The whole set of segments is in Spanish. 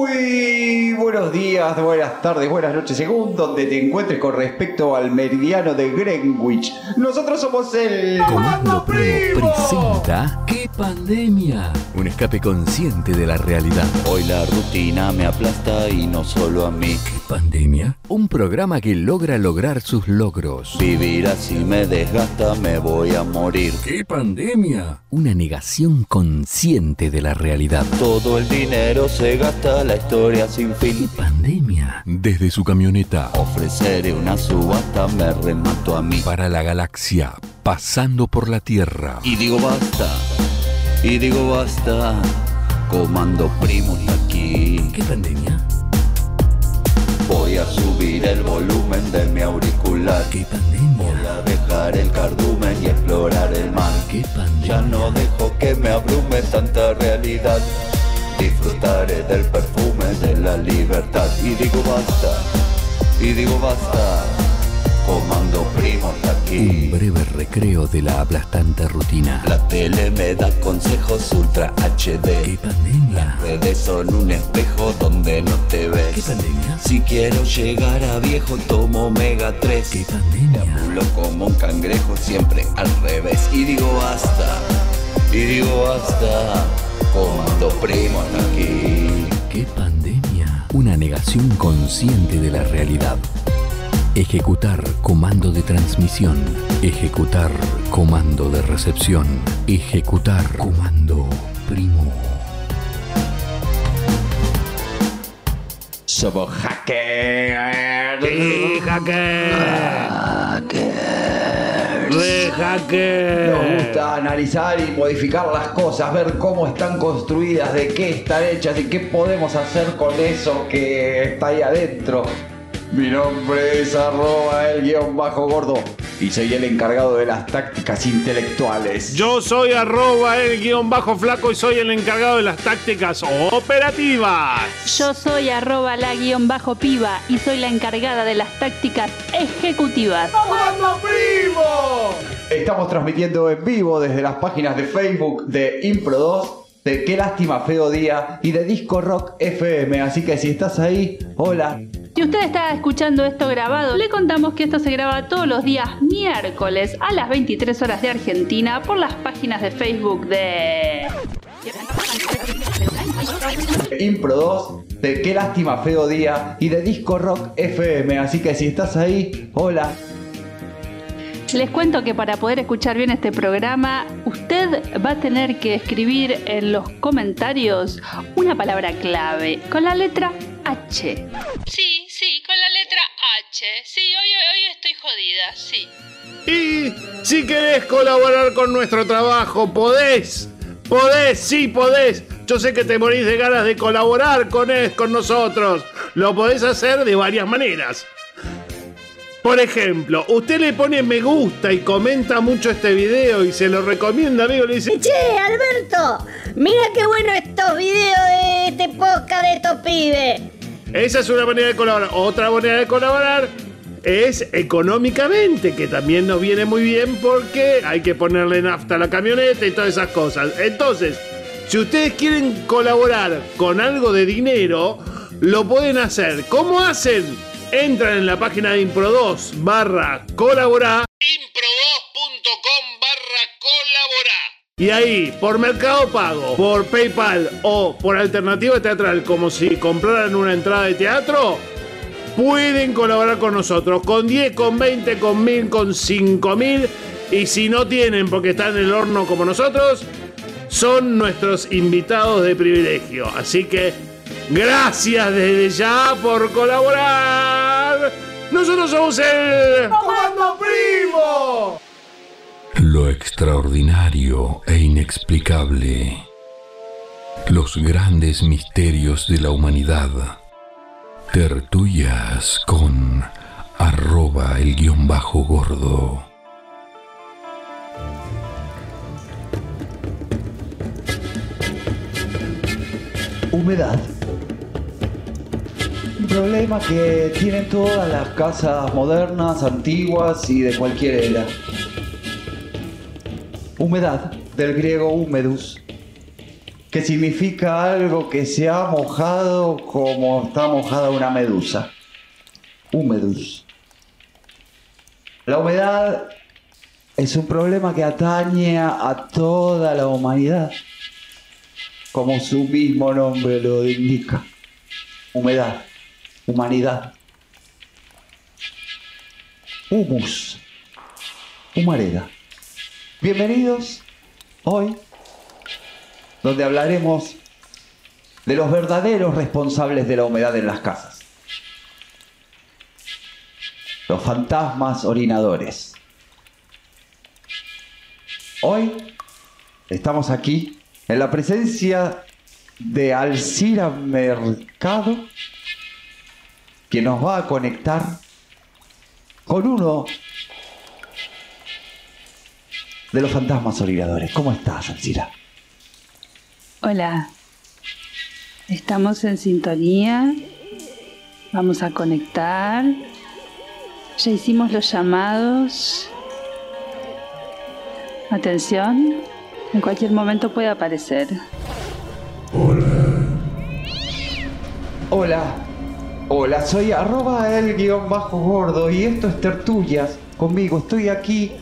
Muy buenos días, buenas tardes, buenas noches, según donde te encuentres con respecto al meridiano de Greenwich. Nosotros somos el Comando Primo presenta ¿Qué pandemia? Un escape consciente de la realidad. Hoy la rutina me aplasta y no solo a mí. ¿Qué pandemia? Un programa que logra lograr sus logros. Vivir así me desgasta, me voy a morir. ¿Qué pandemia? Una negación consciente de la realidad. Todo el dinero se gasta, la historia sin ¿Qué fin. Pandemia? Desde su camioneta Ofreceré una subasta, me remato a mí. para la galaxia, pasando por la Tierra. Y digo basta, y digo basta. Comando primo está aquí. ¿Qué pandemia? Voy a subir el volumen de mi auricular. ¿Qué Voy pandemia? a dejar el cardumen y explorar el mar. ¿Qué Ya pandemia? no dejo que me abrume tanta realidad. Disfrutaré del perfume de la libertad. Y digo basta, y digo basta. Comando primo está Un aquí. breve recreo de la aplastante rutina. La tele me da consejos ultra ¿Qué HD. pandemia? Redes son un espejo donde no te ¿Qué ves. pandemia? Si quiero llegar a viejo, tomo omega 3. ¿Qué pandemia? Hablo como un cangrejo siempre al revés y digo basta, y digo basta, comando primo hasta aquí. ¿Qué pandemia? Una negación consciente de la realidad. Ejecutar comando de transmisión. Ejecutar comando de recepción. Ejecutar comando primo. Somos hackers. ¡Sí, hacker! ¡Re hacker! Nos gusta analizar y modificar las cosas, ver cómo están construidas, de qué están hechas y qué podemos hacer con eso que está ahí adentro. Mi nombre es arroba el guion bajo gordo y soy el encargado de las tácticas intelectuales. Yo soy arroba el guion bajo flaco y soy el encargado de las tácticas operativas. Yo soy arroba la guion bajo piba y soy la encargada de las tácticas ejecutivas. Estamos transmitiendo en vivo desde las páginas de Facebook de Impro 2, de Qué lástima feo día y de Disco Rock FM. Así que si estás ahí, hola. Si usted está escuchando esto grabado, le contamos que esto se graba todos los días miércoles a las 23 horas de Argentina por las páginas de Facebook de... Impro 2, de Qué lástima feo día y de Disco Rock FM. Así que si estás ahí, hola. Les cuento que para poder escuchar bien este programa, usted va a tener que escribir en los comentarios una palabra clave con la letra H. Sí, sí, con la letra H. Sí, hoy, hoy estoy jodida, sí. Y si querés colaborar con nuestro trabajo, podés. Podés, sí podés. Yo sé que te morís de ganas de colaborar con, es- con nosotros. Lo podés hacer de varias maneras. Por ejemplo, usted le pone me gusta y comenta mucho este video y se lo recomienda, amigo. Le dice, Che, Alberto, mira qué bueno estos videos de este podcast de estos pibes. Esa es una manera de colaborar. Otra manera de colaborar es económicamente, que también nos viene muy bien porque hay que ponerle nafta a la camioneta y todas esas cosas. Entonces, si ustedes quieren colaborar con algo de dinero, lo pueden hacer. ¿Cómo hacen? Entran en la página de Impro2 barra colaborar. Impro2.com barra colaborar. Y ahí, por Mercado Pago, por PayPal o por alternativa teatral, como si compraran una entrada de teatro, pueden colaborar con nosotros. Con 10, con 20, con 1000, con 5000. Y si no tienen porque están en el horno como nosotros, son nuestros invitados de privilegio. Así que gracias desde ya por colaborar. Nosotros somos el... ¡Comando Primo! Lo extraordinario e inexplicable. Los grandes misterios de la humanidad. Tertulias con arroba el guion bajo gordo. Humedad. Un problema que tienen todas las casas modernas, antiguas y de cualquier era. Humedad, del griego humedus. que significa algo que se ha mojado como está mojada una medusa. Húmedus. La humedad es un problema que atañe a toda la humanidad, como su mismo nombre lo indica. Humedad, humanidad. Humus, humareda. Bienvenidos hoy, donde hablaremos de los verdaderos responsables de la humedad en las casas. Los fantasmas orinadores. Hoy estamos aquí en la presencia de Alcira Mercado, que nos va a conectar con uno de los fantasmas orinadores. ¿Cómo estás, Alcira? Hola. Estamos en sintonía. Vamos a conectar. Ya hicimos los llamados. Atención. En cualquier momento puede aparecer. Hola. Hola, soy arroba el guion bajo gordo y esto es Tertulias. Conmigo estoy aquí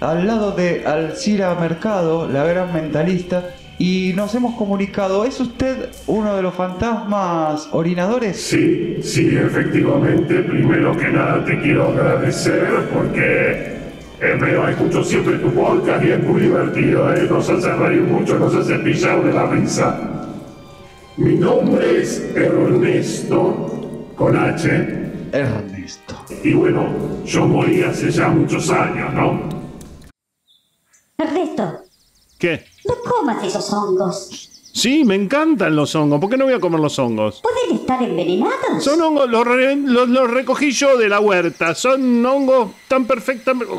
al lado de Alcira Mercado, la gran mentalista, y nos hemos comunicado. ¿Es usted uno de los fantasmas orinadores? Sí, sí, efectivamente. Primero que nada te quiero agradecer porque eh, me escucho siempre tu podcast y muy divertido. Eh. Nos hace reír mucho, nos hace pillar de la risa. Mi nombre es Ernesto, con H. Ernesto. Y bueno, yo morí hace ya muchos años, ¿no? Ernesto, ¿Qué? no comas esos hongos. Sí, me encantan los hongos. ¿Por qué no voy a comer los hongos? Pueden estar envenenados. Son hongos, los, re- los- los recogí yo de la huerta. Son hongos tan perfectamente...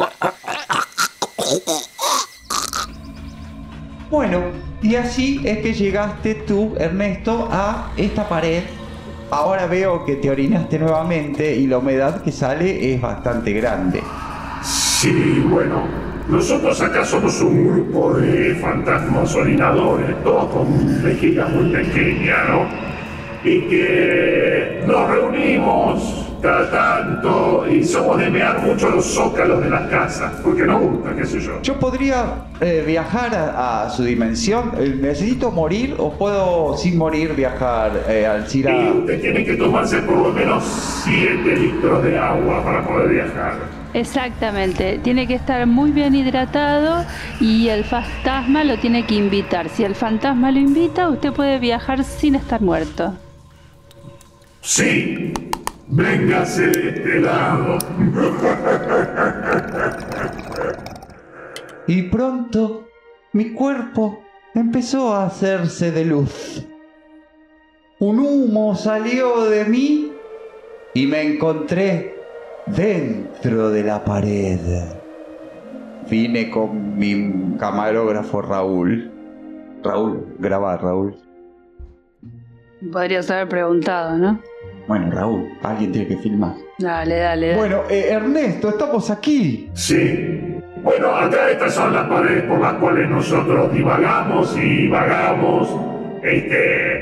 Bueno, y así es que llegaste tú, Ernesto, a esta pared. Ahora veo que te orinaste nuevamente y la humedad que sale es bastante grande. Sí, bueno, nosotros acá somos un grupo de fantasmas orinadores, todos con vejigas muy pequeñas, ¿no? Y que nos reunimos cada tanto y somos de mear mucho los zócalos de las casas, porque nos gusta, qué sé yo. ¿Yo podría eh, viajar a, a su dimensión? Eh, ¿Necesito morir o puedo sin morir viajar eh, al Y Cira? usted tiene que tomarse por lo menos 7 litros de agua para poder viajar. Exactamente. Tiene que estar muy bien hidratado y el fantasma lo tiene que invitar. Si el fantasma lo invita, usted puede viajar sin estar muerto. Sí, véngase de este lado. Y pronto mi cuerpo empezó a hacerse de luz. Un humo salió de mí y me encontré dentro de la pared. Vine con mi camarógrafo Raúl. Raúl, graba Raúl. Podrías haber preguntado, ¿no? Bueno, Raúl, alguien tiene que filmar. Dale, dale, dale. Bueno, eh, Ernesto, estamos aquí. Sí. Bueno, acá estas son las paredes por las cuales nosotros divagamos y vagamos. Este.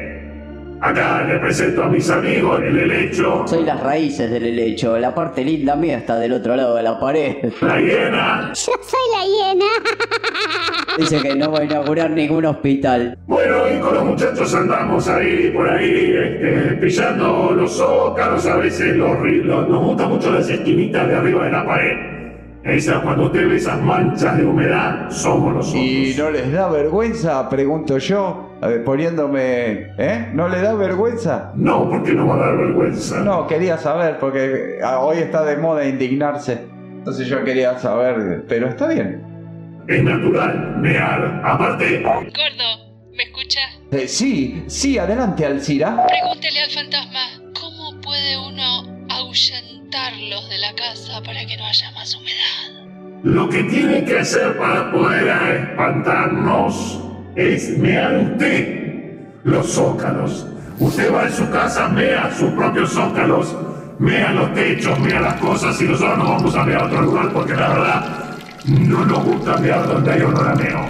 Acá le presento a mis amigos el helecho, Soy las raíces del helecho. La parte linda mía está del otro lado de la pared. la hiena. Yo soy la hiena. Dice que no va a inaugurar ningún hospital. Bueno, y con los muchachos andamos ahí, por ahí, este, pillando los zócalos, a veces los, ri- los- Nos gustan mucho las esquinitas de arriba de la pared. Esas, cuando usted ve esas manchas de humedad, somos nosotros. ¿Y no les da vergüenza? Pregunto yo, eh, poniéndome... ¿Eh? ¿No les da vergüenza? No, porque no va a dar vergüenza. No, quería saber, porque ah, hoy está de moda indignarse. Entonces yo quería saber, pero está bien. Es natural, mear. Aparte, Gordo, ¿me escucha? Eh, sí, sí, adelante, Alcira. Pregúntele al fantasma, ¿cómo puede uno de la casa para que no haya más humedad? lo que tiene que hacer para poder espantarnos es mear usted los zócalos. Usted va en su casa, mea sus propios zócalos, mea los techos, mea las cosas y nosotros nos vamos a mear a otro lugar porque la verdad no nos gusta mear donde hay olor a meo.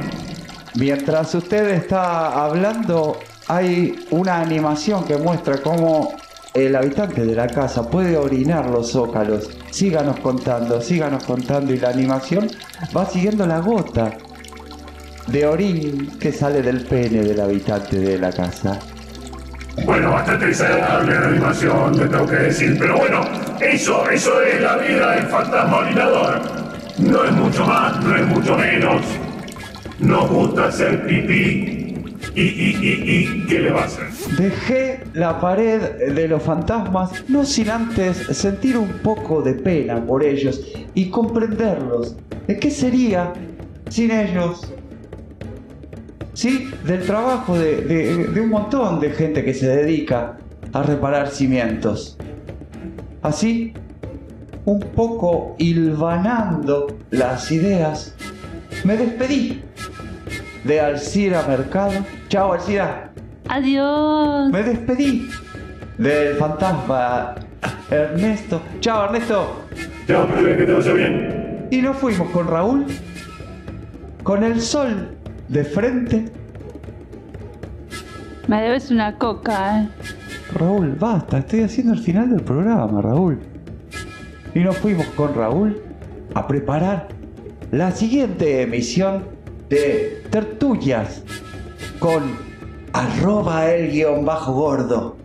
Mientras usted está hablando, hay una animación que muestra cómo el habitante de la casa puede orinar los zócalos. Síganos contando, síganos contando y la animación va siguiendo la gota de orín que sale del pene del habitante de la casa. Bueno, bastante desagradable la animación, te tengo que decir. Pero bueno, eso, eso es la vida del fantasma orinador. No es mucho más, no es mucho menos. Nos gusta hacer pipí. Y, ¿qué le va? Dejé la pared de los fantasmas no sin antes sentir un poco de pena por ellos y comprenderlos. ¿De qué sería sin ellos? Sí, del trabajo de, de- de un montón de gente que se dedica a reparar cimientos. Así, un poco hilvanando las ideas, me despedí de Alcira Mercado. Chao, Alcira. Adiós. Me despedí del fantasma Ernesto. Chao, Ernesto. Chao, que te vaya bien. Y nos fuimos con Raúl, con el sol de frente. Me debes una coca, ¿eh? Raúl, basta, estoy haciendo el final del programa, Raúl. Y nos fuimos con Raúl a preparar la siguiente emisión de Tertulias con arroba el guion bajo gordo.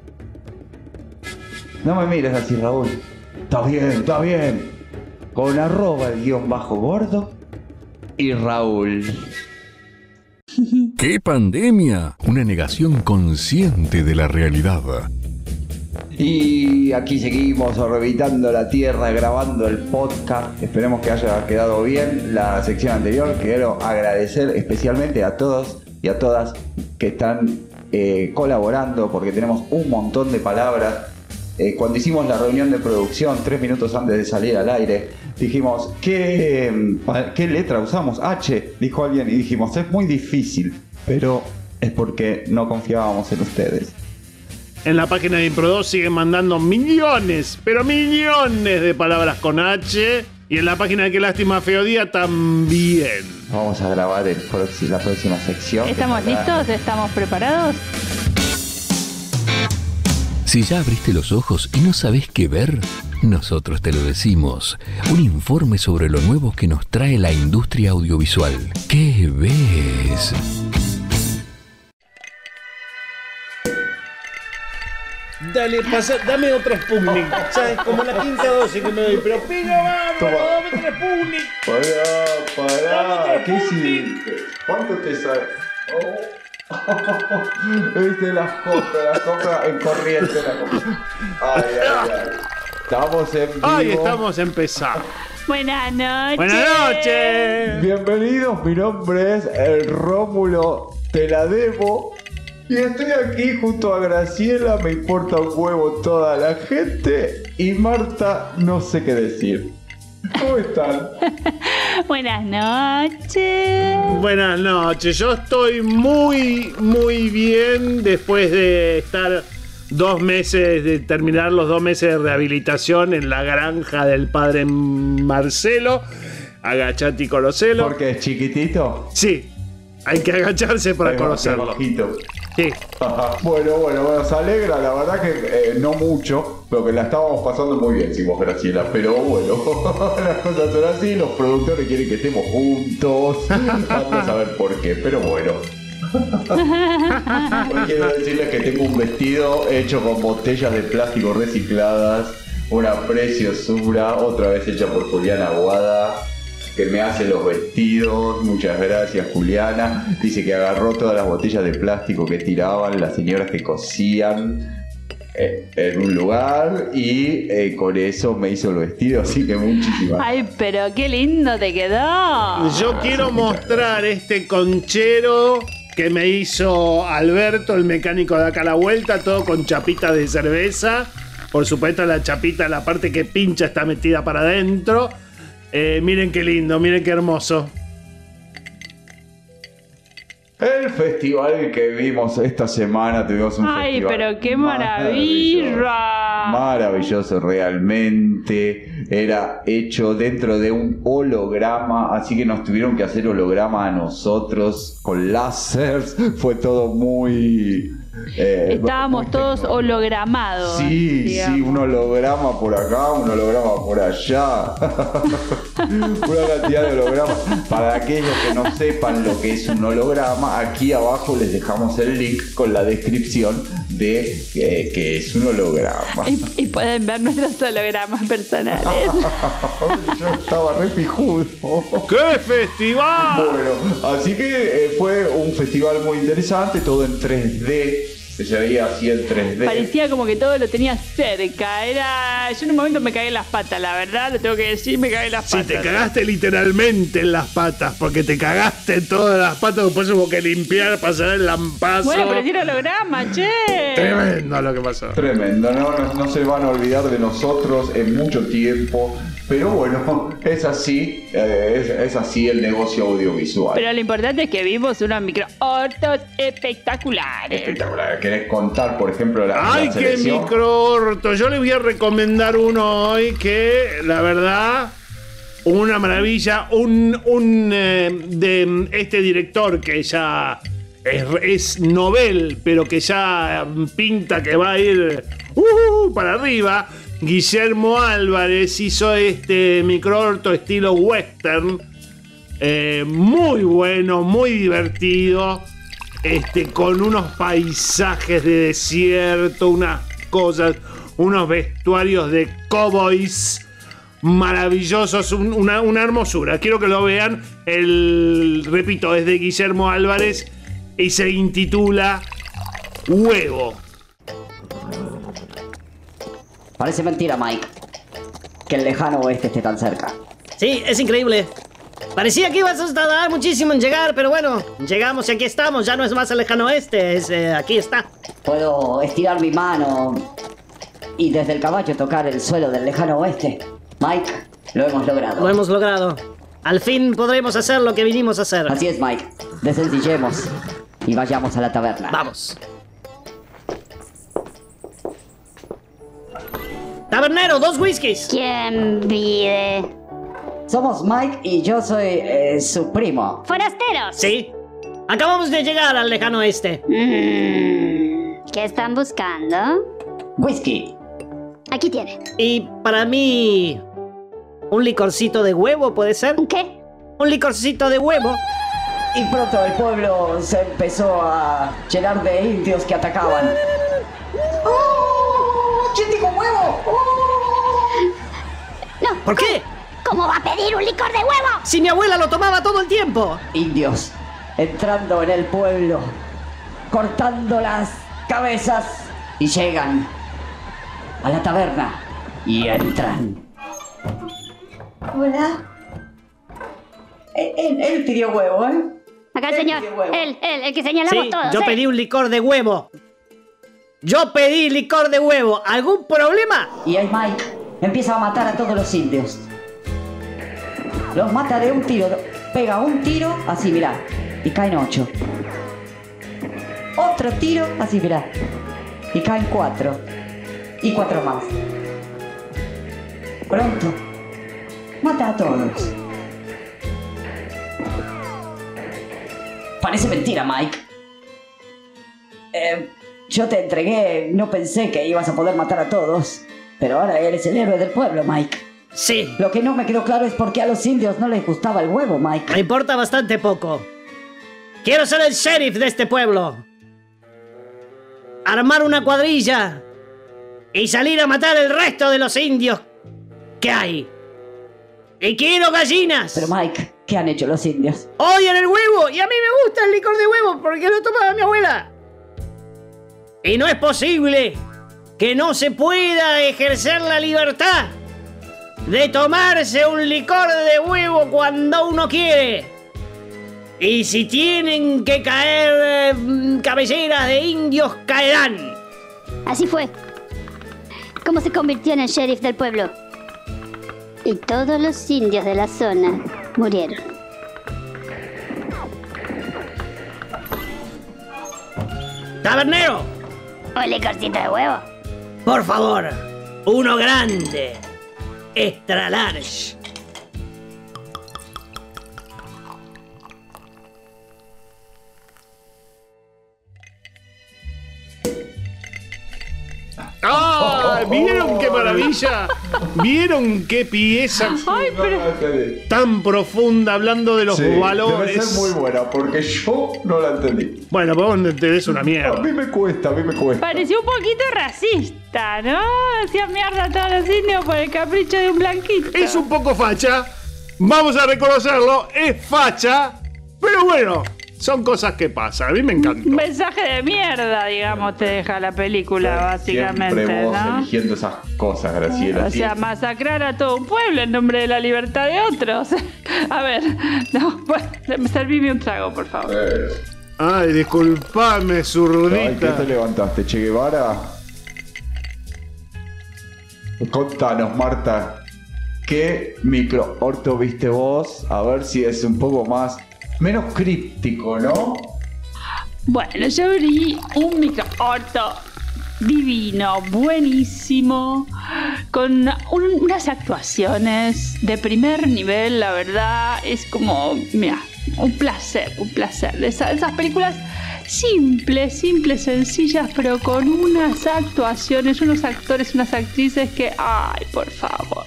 No me mires así, Raúl. Está bien, está bien. Con arroba el guion bajo gordo y Raúl. ¡Qué pandemia! Una negación consciente de la realidad. Y aquí seguimos orbitando la Tierra, grabando el podcast. Esperemos que haya quedado bien la sección anterior. Quiero agradecer especialmente a todos y a todas que están eh, colaborando porque tenemos un montón de palabras. Eh, cuando hicimos la reunión de producción, tres minutos antes de salir al aire, dijimos, ¿qué, ¿qué letra usamos? H, dijo alguien, y dijimos, es muy difícil, pero es porque no confiábamos en ustedes. En la página de Impro2 siguen mandando millones, pero millones de palabras con H. Y en la página de Qué Lástima Feo Día también. Vamos a grabar el proxi- la próxima sección. ¿Estamos listos? ¿Estamos preparados? Si ya abriste los ojos y no sabes qué ver, nosotros te lo decimos. Un informe sobre lo nuevo que nos trae la industria audiovisual. ¿Qué ves? Dale, pasa, dame otro Sputnik. ¿Sabes? Como la quinta dosis que me doy. Pero pega, vamos, Toma. dame otro Sputnik. Pará, Dame pará. otro ¿Qué hiciste? ¿Cuánto te sale? Viste las compras, las compras en corriente. La compra. Ay, ay, ay. Estamos en vivo. Ay, estamos empezando. Buenas noches. Buenas noches. Bienvenidos, mi nombre es el Rómulo Te la debo. Y estoy aquí junto a Graciela, me importa un huevo toda la gente. Y Marta, no sé qué decir. ¿Cómo están? Buenas noches. Buenas noches, yo estoy muy, muy bien después de estar dos meses, de terminar los dos meses de rehabilitación en la granja del padre Marcelo. Agachate y conocelo. Porque es chiquitito. Sí, hay que agacharse para conocerlo. bajito. Sí. Bueno, bueno, bueno, se alegra, la verdad que eh, no mucho, pero que la estábamos pasando muy bien, si vos Graciela, pero bueno, las cosas son así, los productores quieren que estemos juntos, ando a saber por qué, pero bueno. Hoy quiero decirles que tengo un vestido hecho con botellas de plástico recicladas, una preciosura, otra vez hecha por Juliana Aguada, que me hace los vestidos. Muchas gracias, Juliana. Dice que agarró todas las botellas de plástico que tiraban las señoras que cosían eh, en un lugar y eh, con eso me hizo el vestido, así que muchísimas Ay, pero qué lindo te quedó. Yo quiero mostrar este conchero que me hizo Alberto, el mecánico de acá a la vuelta, todo con chapita de cerveza. Por supuesto, la chapita, la parte que pincha está metida para adentro. Eh, miren qué lindo, miren qué hermoso. El festival que vimos esta semana, tuvimos un Ay, festival. pero qué maravilloso. maravilla. Maravilloso realmente. Era hecho dentro de un holograma, así que nos tuvieron que hacer holograma a nosotros con láseres. Fue todo muy... eh, Estábamos todos hologramados. Sí, digamos. sí, un holograma por acá, un holograma por allá. Una cantidad de hologramas. Para aquellos que no sepan lo que es un holograma, aquí abajo les dejamos el link con la descripción de que es un holograma. Y, y pueden ver nuestros hologramas personales. Yo estaba re pijudo. ¡Qué festival! Bueno, así que eh, fue un festival muy interesante, todo en 3D. Que Se veía así en 3D. Parecía como que todo lo tenía cerca. Era. Yo en un momento me caí en las patas, la verdad, lo tengo que decir, me caí en las Si patas. te cagaste literalmente en las patas, porque te cagaste en todas las patas, después hubo que limpiar, pasar el lampazo. Bueno, pero tiene holograma, che. Tremendo lo que pasó. Tremendo, ¿no? No, no se van a olvidar de nosotros en mucho tiempo. Pero bueno, es así, eh, es, es así el negocio audiovisual. Pero lo importante es que vimos unos microortos espectaculares. Espectacular. ¿Querés contar, por ejemplo, la, Ay, la qué microorto. Yo le voy a recomendar uno hoy que, la verdad, una maravilla. Un, un eh, de este director que ya es, es novel, pero que ya pinta que va a ir uh, para arriba. Guillermo Álvarez hizo este microorto estilo western. eh, muy bueno, muy divertido este, con unos paisajes de desierto, unas cosas, unos vestuarios de cowboys maravillosos, un- una, una hermosura. Quiero que lo vean. El, repito, es de Guillermo Álvarez y se intitula Huevo. Parece mentira, Mike, que el lejano oeste esté tan cerca. Sí, es increíble. Parecía que ibas a tardar muchísimo en llegar, pero bueno, llegamos y aquí estamos. Ya no es más el lejano oeste, es eh, aquí está. Puedo estirar mi mano y desde el caballo tocar el suelo del lejano oeste. Mike, lo hemos logrado. Lo hemos logrado. Al fin podremos hacer lo que vinimos a hacer. Así es, Mike. Desencillemos y vayamos a la taberna. Vamos. Tabernero, dos whiskies. ¿Quién vive? Somos Mike y yo soy eh, su primo. ¡Forasteros! Sí. Acabamos de llegar al lejano oeste. Mm, ¿Qué están buscando? Whisky. Aquí tiene. Y para mí... ¿Un licorcito de huevo puede ser? ¿Un qué? Un licorcito de huevo. Y pronto el pueblo se empezó a llenar de indios que atacaban. ¡Oh! ¿Quién dijo? No. ¿Por qué? ¿Cómo va a pedir un licor de huevo? Si mi abuela lo tomaba todo el tiempo. Indios entrando en el pueblo, cortando las cabezas y llegan a la taberna y entran. Hola. Él, él- él pidió huevo, ¿eh? Acá el Él señor. él, el que señalamos Sí, todos. yo ¿eh? pedí un licor de huevo. Yo pedí licor de huevo. ¿Algún problema? Y el Mike empieza a matar a todos los indios. Los mata de un tiro. Pega un tiro, así, mirá. Y caen ocho. Otro tiro, así, mirá. Y caen cuatro. Y cuatro más. Pronto. Mata a todos. Parece mentira, Mike. Eh, yo te entregué, no pensé que ibas a poder matar a todos. Pero ahora eres el héroe del pueblo, Mike. Sí. Lo que no me quedó claro es por qué a los indios no les gustaba el huevo, Mike. Me importa bastante poco. Quiero ser el sheriff de este pueblo. Armar una cuadrilla. Y salir a matar el resto de los indios que hay. Y quiero gallinas. Pero Mike, ¿qué han hecho los indios? Odian el huevo y a mí me gusta el licor de huevo porque lo tomaba mi abuela. Y no es posible que no se pueda ejercer la libertad de tomarse un licor de huevo cuando uno quiere. Y si tienen que caer eh, cabelleras de indios, caerán. Así fue. ¿Cómo se convirtió en el sheriff del pueblo? Y todos los indios de la zona murieron. ¡Tabernero! ¿Un licorcito de huevo? Por favor, uno grande. Extra large. ¡Ah! ¿Vieron qué maravilla? ¿Vieron qué pieza Ay, pero. tan profunda hablando de los Sí, valores? Debe ser muy buena porque yo no la entendí. Bueno, vos no entendés una A mierda. mí me cuesta, a mí me cuesta. Pareció un poquito racista, ¿no? Hacía mierda a todos los indios por el capricho de un blanquito. Es un poco facha. Vamos a reconocerlo. Es facha. Pero bueno, son cosas que pasan. A mí me encanta. Un mensaje de mierda, digamos, te deja la película, básicamente, Siempre vos ¿no? eligiendo esas cosas, Graciela. O sea, masacrar a todo un pueblo en nombre de la libertad de otros. A ver, no, pues, servime un trago, por favor. Eh, Ay, disculpame, Ay, ¿qué zurdita. te levantaste, Che Guevara? Contanos, Marta. ¿Qué micro orto viste vos? A ver si es un poco más. Menos críptico, ¿no? Bueno, yo vi un microorto divino, buenísimo, con un- unas actuaciones de primer nivel, la verdad, es como, mira, un placer, un placer. Esas películas simples, simples, sencillas, pero con unas actuaciones, unos actores, unas actrices que, ay, por favor.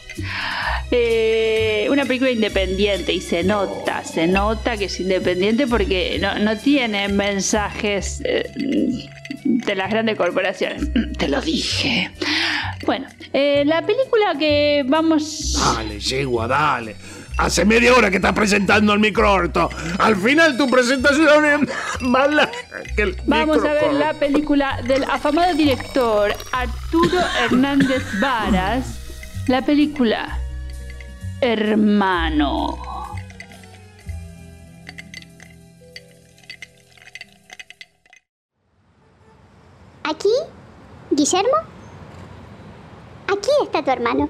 Eh, una película independiente y se nota, se nota que es independiente porque no, no tiene mensajes eh, de las grandes corporaciones. Te lo dije. Bueno, eh, la película que vamos... Dale, yegua, dale. Hace media hora que estás presentando el microorto. Al final tu presentación es más larga que el Vamos a ver la película del afamado director Arturo Hernández Varas. La película Hermano. ¿Aquí? ¿Guillermo? Aquí está tu hermano.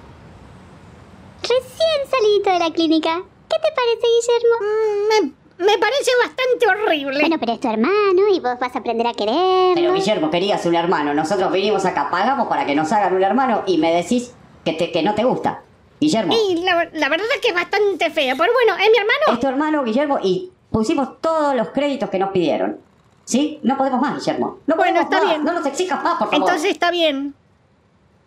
Recién salido de la clínica. ¿Qué te parece, Guillermo? Me, me parece bastante horrible. Bueno, pero es tu hermano y vos vas a aprender a quererlo. Pero Guillermo, querías un hermano. Nosotros vinimos acá, pagamos para que nos hagan un hermano y me decís que, te, que no te gusta. Guillermo, Y la, la verdad es que es bastante fea. Pero bueno, es mi hermano. es tu hermano, Guillermo, y pusimos todos los créditos que nos pidieron. ¿Sí? No podemos más, Guillermo. No Bueno, podemos está más. bien. No nos exijas más, por favor. Entonces está bien.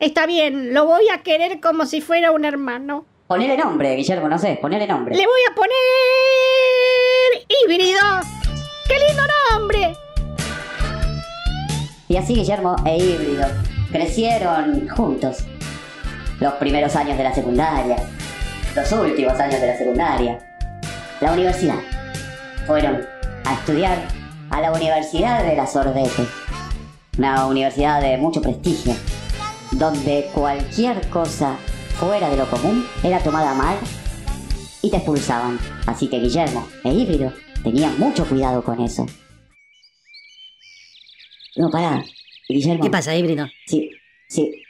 Está bien. Lo voy a querer como si fuera un hermano. Ponele nombre, Guillermo, no sé, ponele nombre. Le voy a poner. híbrido. ¡Qué lindo nombre! Y así Guillermo e Híbrido crecieron juntos. Los primeros años de la secundaria, los últimos años de la secundaria, la universidad. Fueron a estudiar a la Universidad de la Sordete, una universidad de mucho prestigio, donde cualquier cosa fuera de lo común era tomada mal y te expulsaban. Así que Guillermo e Híbrido tenían mucho cuidado con eso. No, pará. Guillermo. ¿Qué pasa, híbrido? Sí, sí.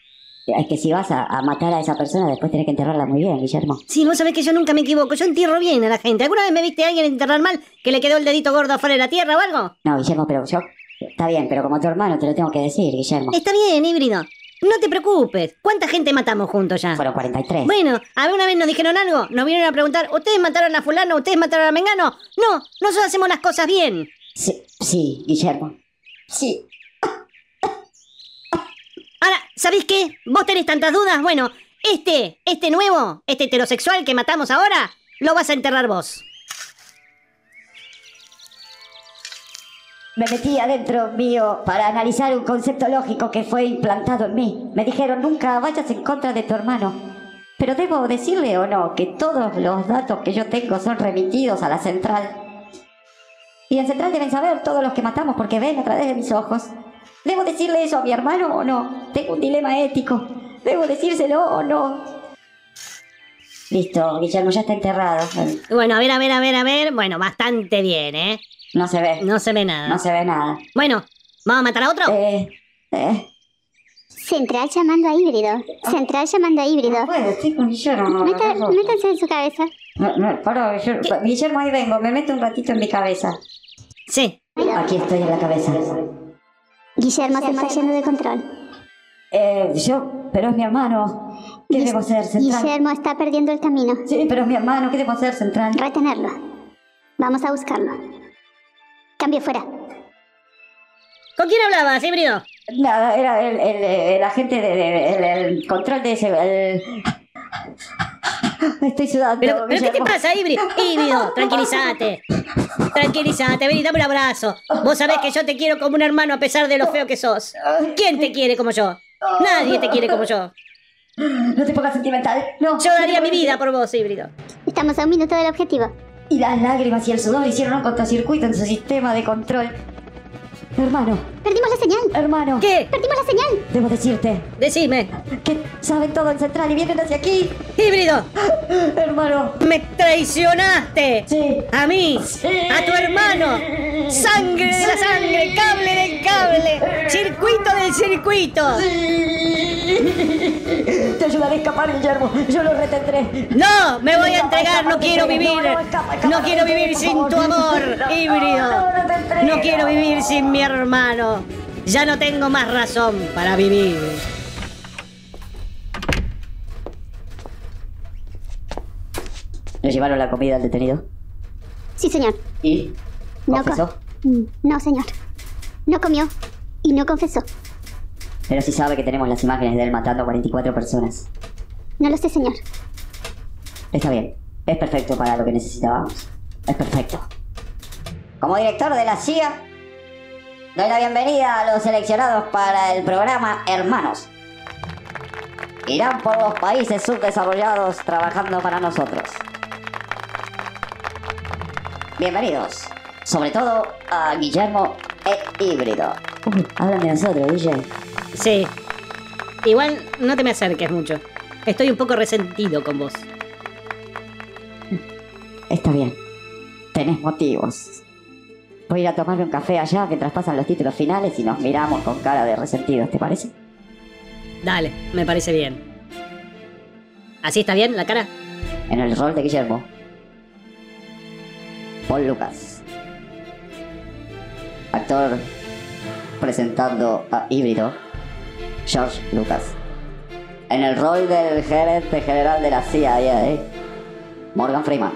Es que si vas a, a matar a esa persona, después tenés que enterrarla muy bien, Guillermo. Sí, vos sabés que yo nunca me equivoco. Yo entierro bien a la gente. ¿Alguna vez me viste a alguien enterrar mal que le quedó el dedito gordo afuera de la tierra o algo? No, Guillermo, pero yo... Está bien, pero como tu hermano te lo tengo que decir, Guillermo. Está bien, híbrido. No te preocupes. ¿Cuánta gente matamos juntos ya? Fueron 43. Bueno, ¿alguna vez nos dijeron algo? Nos vinieron a preguntar, ¿ustedes mataron a fulano? ¿Ustedes mataron a Mengano? No, nosotros hacemos las cosas bien. Sí, sí, Guillermo. Sí. Ahora, ¿sabéis qué? ¿Vos tenés tantas dudas? Bueno, este, este nuevo, este heterosexual que matamos ahora, lo vas a enterrar vos. Me metí adentro mío para analizar un concepto lógico que fue implantado en mí. Me dijeron, nunca vayas en contra de tu hermano. Pero debo decirle o no que todos los datos que yo tengo son remitidos a la central. Y en central deben saber todos los que matamos porque ven a través de mis ojos. ¿Debo decirle eso a mi hermano o no? Tengo un dilema ético. ¿Debo decírselo o no? Listo, Guillermo ya está enterrado. Bueno, a ver, a ver, a ver, a ver. Bueno, bastante bien, ¿eh? No se ve. No se ve nada. No se ve nada. Bueno, ¿vamos a matar a otro? Eh, eh. Central llamando a híbrido. Central llamando a híbrido. Bueno, estoy con Guillermo. No, no, métanse en su cabeza. No, no, pará, Guillermo. Guillermo, ahí vengo. Me meto un ratito en mi cabeza. Sí. Aquí estoy en la cabeza. Guillermo se está yendo de control. Eh, yo, pero es mi hermano. ¿Qué Guis- debo hacer, Central? Guillermo está perdiendo el camino. Sí, pero es mi hermano. ¿Qué debo hacer, Central? Retenerlo. Vamos a buscarlo. Cambio fuera. ¿Con quién hablabas, híbrido? Nada, era el, el, el agente de, de- el, el control de ese. el- Estoy sudando. ¿Pero, pero qué te pasa, híbrido? Híbrido, tranquilízate. Tranquilízate, vení, dame un abrazo. Vos sabés que yo te quiero como un hermano a pesar de lo feo que sos. ¿Quién te quiere como yo? Nadie te quiere como yo. No te pongas sentimental. No. Yo daría mi vida por vos, híbrido. Estamos a un minuto del objetivo. Y las lágrimas y el sudor hicieron un cortocircuito en su sistema de control. Hermano, Perdimos la señal. hermano. ¿Qué? Perdimos la señal. Debo decirte Decime. que saben todo en Central y vienen hacia aquí. Híbrido, Hermano. me traicionaste. Sí. A mí, a tu hermano. Sangre de la sangre, cable del cable, circuito del circuito. Te ayudaré a escapar, Guillermo. Yo lo retendré. No, me voy a entregar, no quiero vivir. No quiero vivir sin tu amor, híbrido. No quiero vivir sin mi hermano. Ya no tengo más razón para vivir. ¿Le llevaron la comida al detenido? Sí, señor. ¿Y? No, ¿Confesó? co- Mm, no, señor. No comió y no confesó. Pero sí sabe que tenemos las imágenes de él matando a 44 personas. No lo sé, señor. Está bien. Es perfecto para lo que necesitábamos. Es perfecto. Como director de la CIA, doy la bienvenida a los seleccionados para el programa Hermanos. Irán por los países subdesarrollados trabajando para nosotros. Bienvenidos. Sobre todo a Guillermo e Híbrido. Uy, hablan de nosotros, Guille. Sí. Igual no te me acerques mucho. Estoy un poco resentido con vos. Está bien. Tenés motivos. Voy a ir a tomarme un café allá mientras pasan los títulos finales y nos miramos con cara de resentidos, ¿te parece? Dale, me parece bien. ¿Así está bien la cara? En el rol de Guillermo. Paul Lucas. Actor presentando a Híbrido. George Lucas. En el rol del gerente general de la CIA, Morgan Freeman.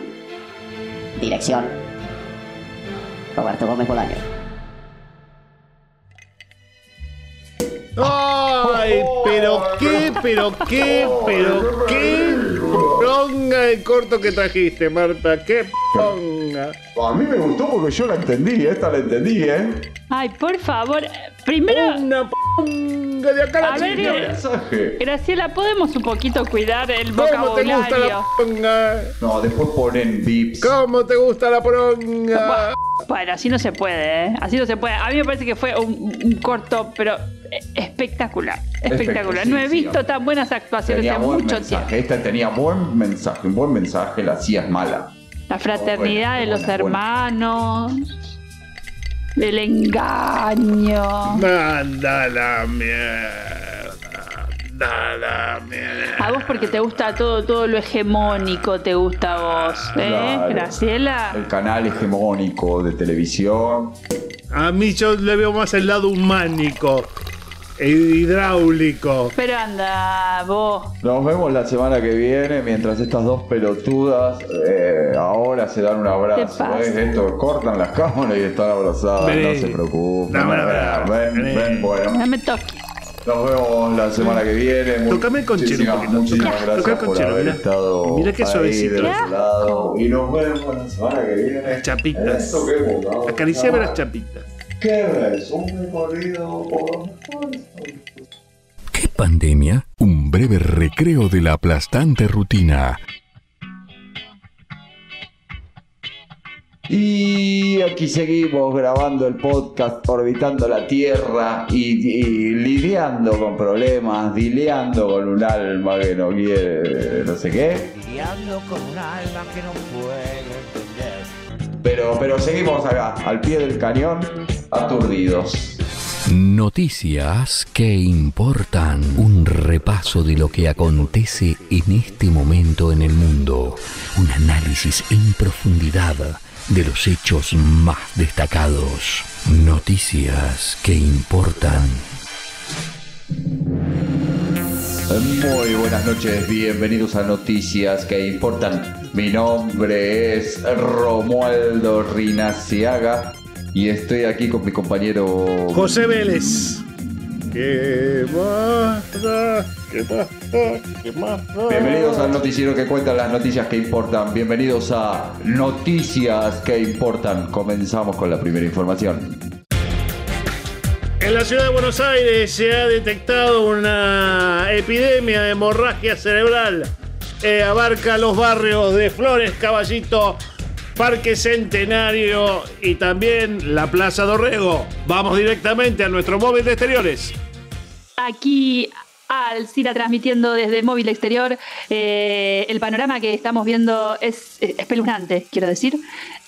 Dirección. Roberto Gómez Bolaño. Ay, pero qué, pero qué, pero qué ponga el corto que trajiste, Marta. Qué ponga. A mí me gustó porque yo la entendí, esta la entendí, ¿eh? Ay, por favor. Primero, Una ponga de acá a la A ver, China. eh, Mensaje. Graciela, ¿podemos un poquito cuidar el ¿Cómo te gusta la vocabulario? ponga? No, después ponen bips. ¿Cómo te gusta la ponga? Bueno, así no se puede, ¿eh? Así no se puede. A mí me parece que fue un, un corto, pero espectacular. Espectacular. no he visto tan buenas actuaciones Tenía en mucho mensaje. tiempo. Esta tenía buen mensaje, un buen mensaje, la es mala. La fraternidad Buena, de los buena, buena. hermanos. Del engaño. Manda la mierda. Manda la mierda. A vos porque te gusta todo, todo lo hegemónico, te gusta a vos, ¿eh? Claro. Graciela. El canal hegemónico de televisión. A mí yo le veo más el lado humánico. Hidráulico. Pero anda, vos. Nos vemos la semana que viene mientras estas dos pelotudas eh, ahora se dan un ¿Qué abrazo. pasa? ¿ves? Esto cortan las cámaras y están abrazadas. Vení. No se preocupen. Dame abrazo. Ven, Vení. ven, bueno. No me toques. Nos vemos la semana que viene. Mu- Tócame el conchero un muchísimas, poquito. Muchísimas Toca- gracias toca el por conchero, haber mirá. estado Mirá qué ahí suavecito. Y nos vemos la semana que viene. Chapitas. Acariciame las chapitas. ¿Qué ves? Un recorrido por... ¿Qué pandemia? Un breve recreo de la aplastante rutina. Y aquí seguimos grabando el podcast, orbitando la Tierra y, y lidiando con problemas, dileando con un alma que no quiere, no sé qué. Lidiando con un alma que no puede entender. Pero, pero seguimos acá, al pie del cañón, aturdidos. Noticias que importan. Un repaso de lo que acontece en este momento en el mundo. Un análisis en profundidad de los hechos más destacados. Noticias que importan. Muy buenas noches, bienvenidos a Noticias que Importan. Mi nombre es Romualdo Rinaciaga y estoy aquí con mi compañero José Vélez. ¿Qué más? ¿Qué más? ¿Qué más? Bienvenidos al noticiero que cuenta las noticias que importan. Bienvenidos a Noticias que Importan. Comenzamos con la primera información. En la ciudad de Buenos Aires se ha detectado una epidemia de hemorragia cerebral. Eh, abarca los barrios de Flores, Caballito, Parque Centenario y también la Plaza Dorrego. Vamos directamente a nuestro móvil de exteriores. Aquí Alcira transmitiendo desde móvil exterior. Eh, el panorama que estamos viendo es eh, espeluznante, quiero decir.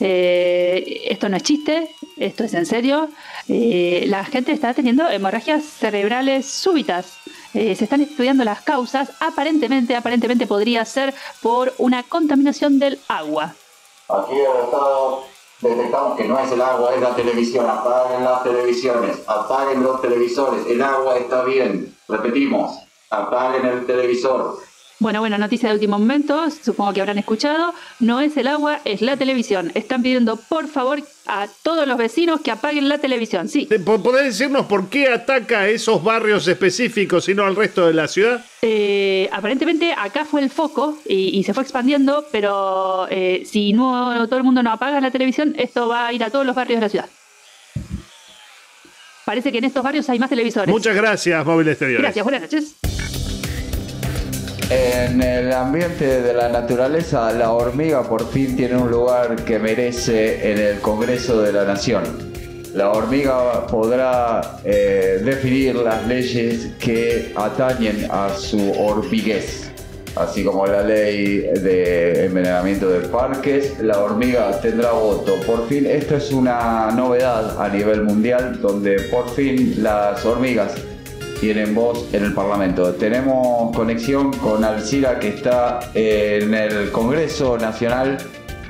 Eh, esto no es chiste, esto es en serio. La gente está teniendo hemorragias cerebrales súbitas. Se están estudiando las causas. Aparentemente, aparentemente podría ser por una contaminación del agua. Aquí estado detectamos que no es el agua, es la televisión. Apaguen las televisiones, apaguen los televisores. El agua está bien. Repetimos, apaguen el televisor. Bueno, bueno, noticia de último momento, supongo que habrán escuchado, no es el agua, es la televisión. Están pidiendo por favor a todos los vecinos que apaguen la televisión, sí. Eh, ¿po- ¿Podés decirnos por qué ataca a esos barrios específicos y no al resto de la ciudad? Eh, aparentemente acá fue el foco y, y se fue expandiendo, pero eh, si no todo el mundo no apaga la televisión, esto va a ir a todos los barrios de la ciudad. Parece que en estos barrios hay más televisores. Muchas gracias, móvil exteriores. Gracias, buenas noches. En el ambiente de la naturaleza, la hormiga por fin tiene un lugar que merece en el Congreso de la Nación. La hormiga podrá eh, definir las leyes que atañen a su hormiguez, así como la ley de envenenamiento de parques. La hormiga tendrá voto. Por fin, esto es una novedad a nivel mundial, donde por fin las hormigas tienen voz en el Parlamento. Tenemos conexión con Alcira que está en el Congreso Nacional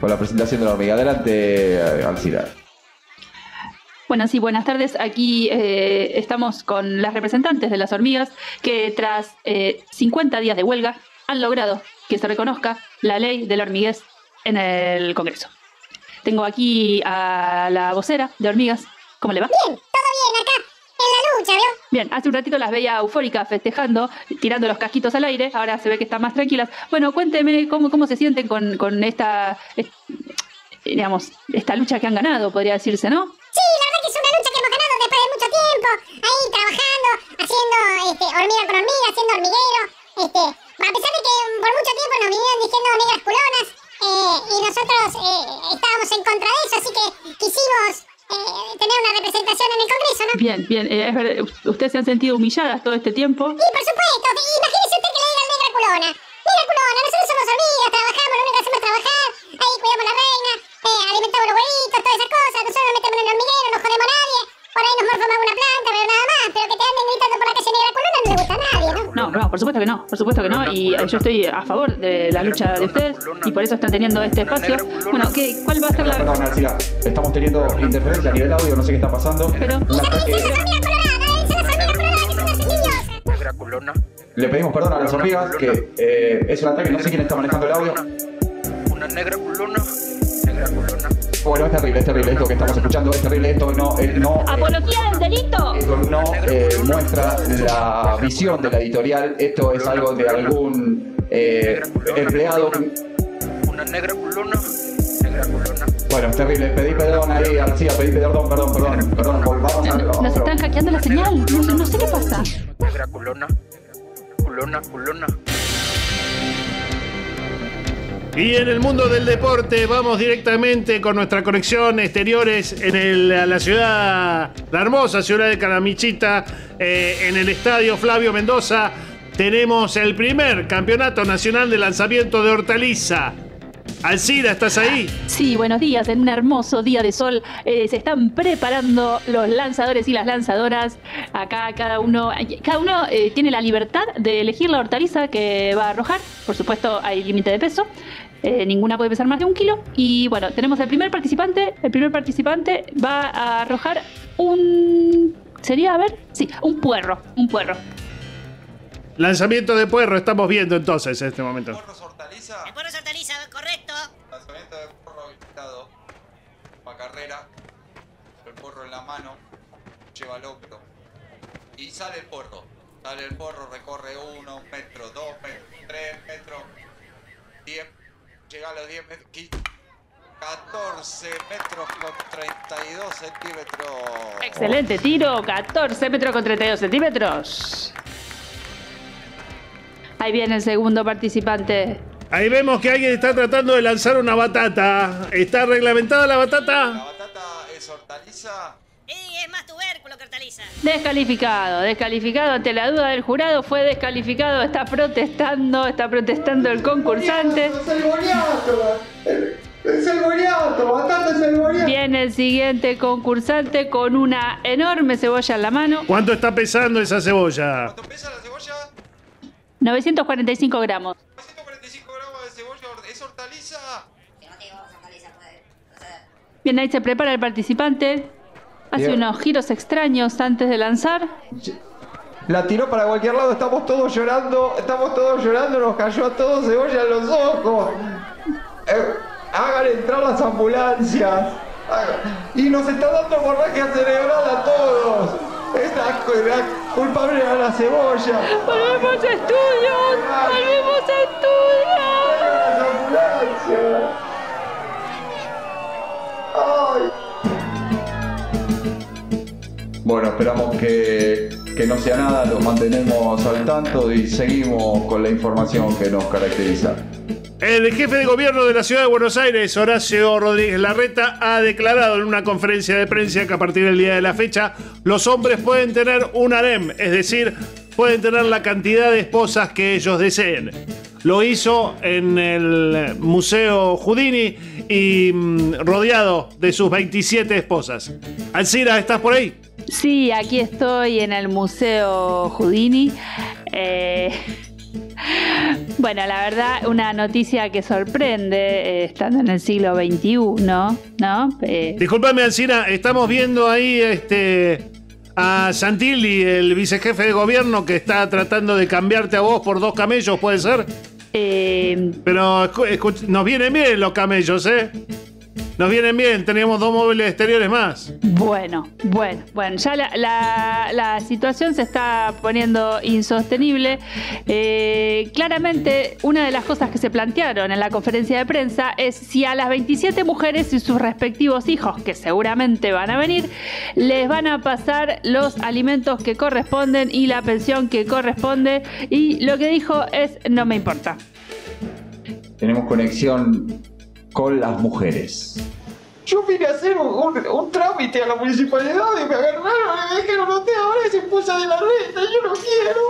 con la presentación de la hormiga. Adelante, Alcira. Bueno, sí, buenas tardes. Aquí eh, estamos con las representantes de las hormigas que tras eh, 50 días de huelga han logrado que se reconozca la ley del hormiguez en el Congreso. Tengo aquí a la vocera de hormigas. ¿Cómo le va? Bien, todo bien acá, en la lucha, ¿vio? Bien, hace un ratito las veía eufóricas festejando, tirando los casquitos al aire, ahora se ve que están más tranquilas. Bueno, cuénteme cómo, cómo se sienten con, con esta, est- digamos, esta lucha que han ganado, podría decirse, ¿no? Sí, la verdad que es una lucha que hemos ganado después de mucho tiempo, ahí trabajando, haciendo este, hormiga con hormiga, haciendo hormiguero. Este, a pesar de que por mucho tiempo nos vinieron diciendo negras culonas, eh, y nosotros eh, estábamos en contra de eso, así que quisimos eh, tener una representación en el Congreso, ¿no? Bien, bien, eh, es verdad, ustedes se han sentido humilladas todo este tiempo. Y por supuesto, imagínese usted que le digan negra culona. Negra culona, nosotros somos hormigas, trabajamos, lo único que hacemos es trabajar, ahí cuidamos la reina, eh, alimentamos los huevitos, todas esas cosas, nosotros nos metemos en el hormiguero, no jodemos a nadie, por ahí nos morfamos alguna planta, pero nada más, pero que te anden gritando por la calle negra culona no le gusta a nadie, ¿no? No, no, por supuesto que no, por supuesto que no, y eh, yo estoy a favor de la lucha de ustedes y por eso están teniendo este espacio. Bueno, ¿qué, ¿cuál va a ser la...? Perdón, Alcira, estamos teniendo interferencia a nivel audio, no sé qué está pasando. Pero... Le pedimos perdón a las hormigas, que eh, es un ataque, no sé quién está manejando el audio. Una negra culona. Bueno, es terrible, es terrible esto que estamos escuchando, es terrible esto, no, no, eh, ¡Apología del delito! esto no eh, muestra la visión de la editorial, esto es algo de algún eh, empleado. Una negra culona. Negra culona. Bueno, es terrible, pedí perdón ahí, García, pedí perdón, perdón, perdón, perdón, volvamos a... Nos están hackeando la señal, no, no sé qué pasa. Negra culona. Culona, culona. Y en el mundo del deporte vamos directamente con nuestra conexión exteriores en la ciudad, la hermosa ciudad de Calamichita, eh, en el estadio Flavio Mendoza. Tenemos el primer campeonato nacional de lanzamiento de hortaliza. Alcira, ¿estás ahí? Sí, buenos días. En un hermoso día de sol eh, se están preparando los lanzadores y las lanzadoras. Acá cada uno, cada uno eh, tiene la libertad de elegir la hortaliza que va a arrojar. Por supuesto, hay límite de peso. Eh, ninguna puede pesar más de un kilo. Y bueno, tenemos el primer participante. El primer participante va a arrojar un. ¿Sería? A ver. Sí, un puerro. Un puerro. Lanzamiento de puerro, estamos viendo entonces en este momento. El porro es hortaliza, correcto. Lanzamiento de porro habilitado. Pa' carrera. El porro en la mano. Lleva el hombro. Y sale el porro. Sale el porro, recorre uno, un metro, dos metros, tres metros, diez. Llega a los 10 metros. qui- 14 metros con 32 centímetros. Excelente tiro. 14 metros con 32 centímetros. Ahí viene el segundo participante. Ahí vemos que alguien está tratando de lanzar una batata. ¿Está reglamentada la batata? batata es hortaliza. Descalificado, descalificado ante la duda del jurado, fue descalificado, está protestando, está protestando el concursante. ¡Es el boniato! ¡Es el boniato! ¡Batata es el boniato! Viene el siguiente concursante con una enorme cebolla en la mano. ¿Cuánto está pesando esa cebolla? 945 gramos. ¿Es hortaliza? Bien, ahí se prepara el participante. Hace unos giros extraños antes de lanzar. La tiró para cualquier lado, estamos todos llorando, estamos todos llorando, nos cayó a todos cebolla en los ojos. Eh, hagan entrar las ambulancias. Y nos está dando hemorragia cerebral a todos. Es la, la culpable era la cebolla. ¡Volvemos a estudios! ¡Volvemos a Las ambulancias. Ay. Bueno, esperamos que, que no sea nada, los mantenemos al tanto y seguimos con la información que nos caracteriza. El jefe de gobierno de la ciudad de Buenos Aires, Horacio Rodríguez Larreta, ha declarado en una conferencia de prensa que a partir del día de la fecha los hombres pueden tener un harem, es decir, pueden tener la cantidad de esposas que ellos deseen. Lo hizo en el Museo Houdini y mm, rodeado de sus 27 esposas. Alcira, ¿estás por ahí? Sí, aquí estoy en el Museo Houdini. Eh, bueno, la verdad, una noticia que sorprende, eh, estando en el siglo XXI, ¿no? Eh, Disculpame, Alcina, estamos viendo ahí este a Santilli, el vicejefe de gobierno, que está tratando de cambiarte a vos por dos camellos, ¿puede ser? Eh, Pero escu- escuch- nos vienen bien los camellos, ¿eh? Nos vienen bien, tenemos dos móviles exteriores más. Bueno, bueno, bueno, ya la, la- la situación se está poniendo insostenible. Eh, claramente, una de las cosas que se plantearon en la conferencia de prensa es si a las 27 mujeres y sus respectivos hijos, que seguramente van a venir, les van a pasar los alimentos que corresponden y la pensión que corresponde. Y lo que dijo es, no me importa. Tenemos conexión con las mujeres. Yo vine a hacer un, un- un trámite a la municipalidad y me agarraron y me dijeron, usted ahora es expulsa de la renta, yo no quiero.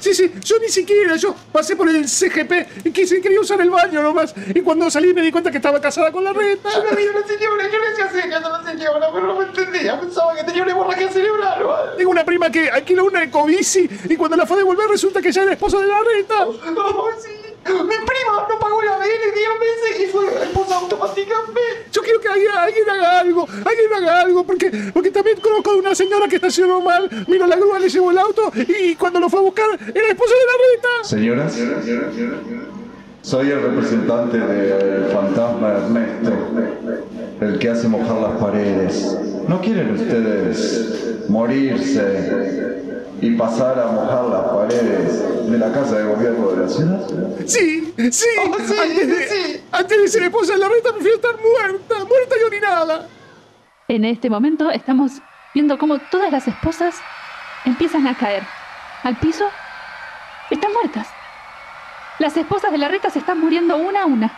Sí, sí, yo ni siquiera, yo pasé por el CGP y quise, quería usar el baño nomás. Y cuando salí me di cuenta que estaba casada con la reta. Yo le dije a la señora, yo le decía señas a la señora, pero no me entendía, pensaba que tenía una hemorragia cerebral. ¿vale? Tengo una prima que alquiló una ecobici y cuando la fue a devolver resulta que ya era esposa de la reta. Oh, sí. Mi prima no pagó la BL 10 meses y fue esposa automáticamente. Yo quiero que alguien, alguien haga algo, alguien haga algo, porque, porque también conozco a una señora que estacionó mal, vino la grúa, le llevó el auto y cuando lo fue a buscar era esposa de la reta. Señoras, soy el representante del fantasma Ernesto, el que hace mojar las paredes. ¿No quieren ustedes morirse y pasar a mojar las paredes de la casa de gobierno de la ciudad? Sí, sí, Oh, sí, antes, de, sí. antes de ser esposa de la reta prefiero estar muerta, muerta y orinada. En este momento estamos viendo cómo todas las esposas empiezan a caer al piso. Están muertas. Las esposas de la reta se están muriendo una a una.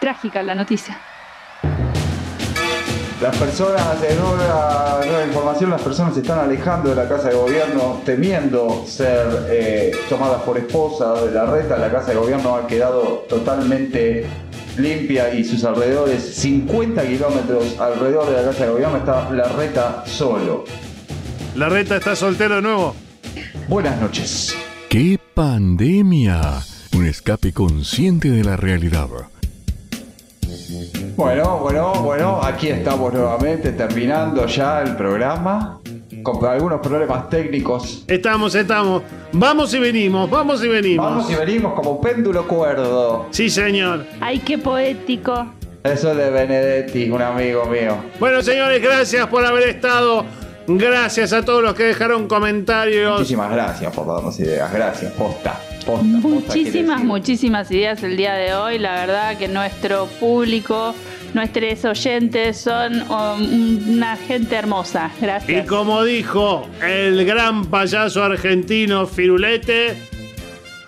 Trágica la noticia. Las personas, de nueva, nueva información, las personas se están alejando de la casa de gobierno temiendo ser eh, tomadas por esposas de la reta. La casa de gobierno ha quedado totalmente limpia y sus alrededores, 50 kilómetros alrededor de la casa de gobierno, está la reta solo. La reta está soltero de nuevo. Buenas noches. ¡Qué pandemia! Un escape consciente de la realidad. Bueno, bueno, bueno, aquí estamos nuevamente terminando ya el programa con algunos problemas técnicos. Estamos, estamos. Vamos y venimos, vamos y venimos. Vamos y venimos como un péndulo cuerdo. Sí, señor. Ay, qué poético. Eso es de Benedetti, un amigo mío. Bueno, señores, gracias por haber estado. Gracias a todos los que dejaron comentarios. Muchísimas gracias por darnos ideas. Gracias, posta. Posta, Muchísimas, muchísimas ideas el día de hoy. La verdad que nuestro público, nuestros oyentes son um, una gente hermosa. Y Gracias. como dijo el gran payaso argentino Firulete,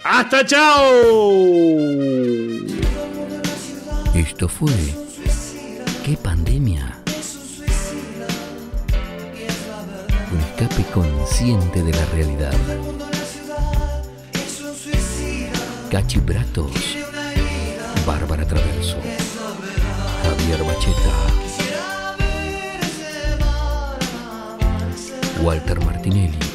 ¡hasta chao! Esto fue. ¿Qué pandemia? Un escape consciente de la realidad. Cachi Bratos. Bárbara Traverso. Javier Bacheta. Walter Martinelli.